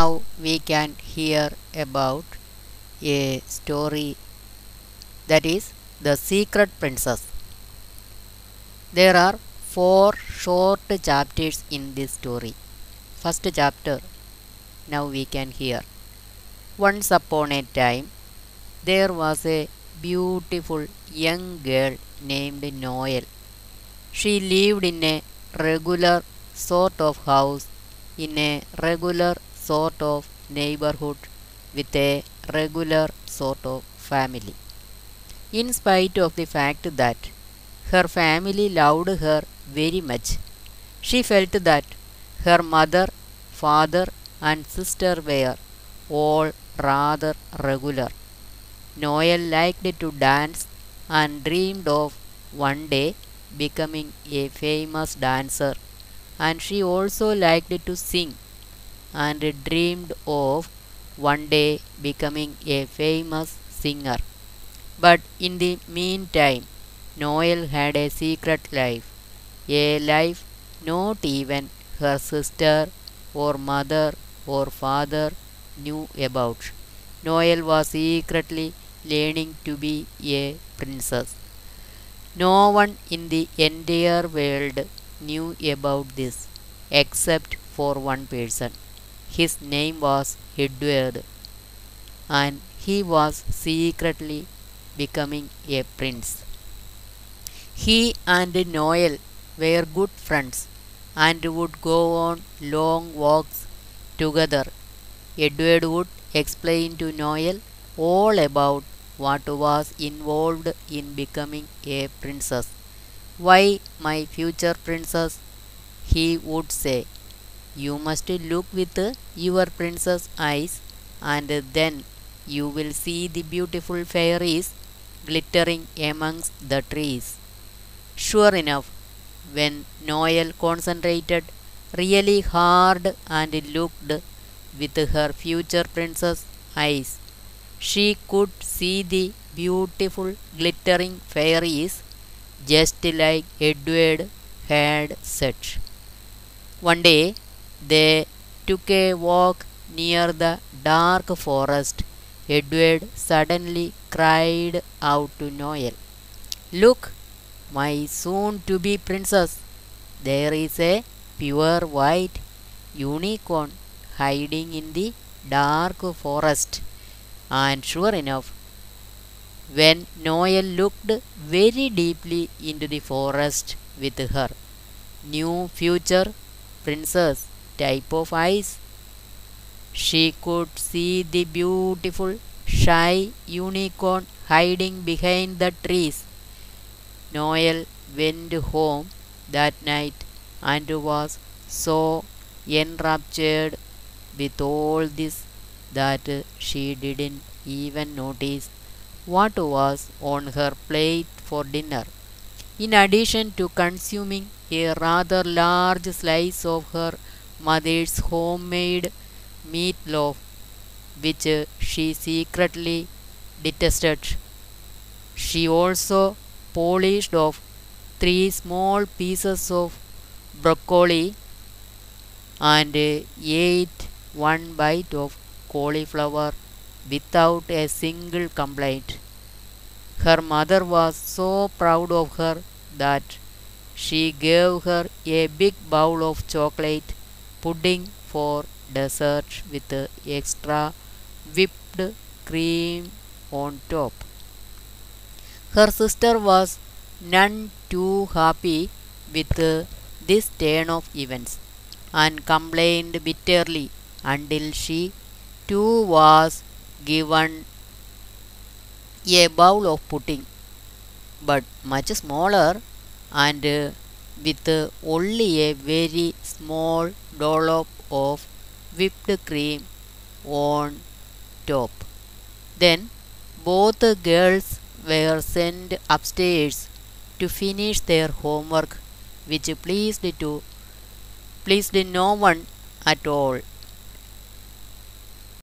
Now we can hear about a story that is The Secret Princess. There are four short chapters in this story. First chapter now we can hear. Once upon a time there was a beautiful young girl named Noel. She lived in a regular sort of house in a regular sort of neighborhood with a regular sort of family. In spite of the fact that her family loved her very much, she felt that her mother, father, and sister were all rather regular. Noel liked to dance and dreamed of one day becoming a famous dancer, and she also liked to sing and dreamed of one day becoming a famous singer. But in the meantime, Noel had a secret life, a life not even her sister or mother or father knew about. Noel was secretly learning to be a princess. No one in the entire world knew about this except for one person. His name was Edward, and he was secretly becoming a prince. He and Noel were good friends and would go on long walks together. Edward would explain to Noel all about what was involved in becoming a princess. Why, my future princess, he would say, you must look with your princess eyes, and then you will see the beautiful fairies glittering amongst the trees. Sure enough, when Noel concentrated really hard and looked with her future princess eyes, she could see the beautiful glittering fairies just like Edward had said. One day they took a walk near the dark forest. Edward suddenly cried out to Noel, Look, my soon to be princess, there is a pure white unicorn hiding in the dark forest. And sure enough, when Noel looked very deeply into the forest with her new future princess type of eyes, she could see the beautiful shy unicorn hiding behind the trees. Noel went home that night and was so enraptured with all this that she didn't even notice what was on her plate for dinner. In addition to consuming a rather large slice of her mother's homemade meatloaf, which she secretly detested, she also polished off three small pieces of broccoli and ate one bite of cauliflower without a single complaint. Her mother was so proud of her that she gave her a big bowl of chocolate pudding for dessert with extra whipped cream on top. Her sister was none too happy with this turn of events and complained bitterly until she too was given a bowl of pudding, but much smaller and with only a very small dollop of whipped cream on top. Then both girls were sent upstairs to finish their homework, which pleased to pleased no one at all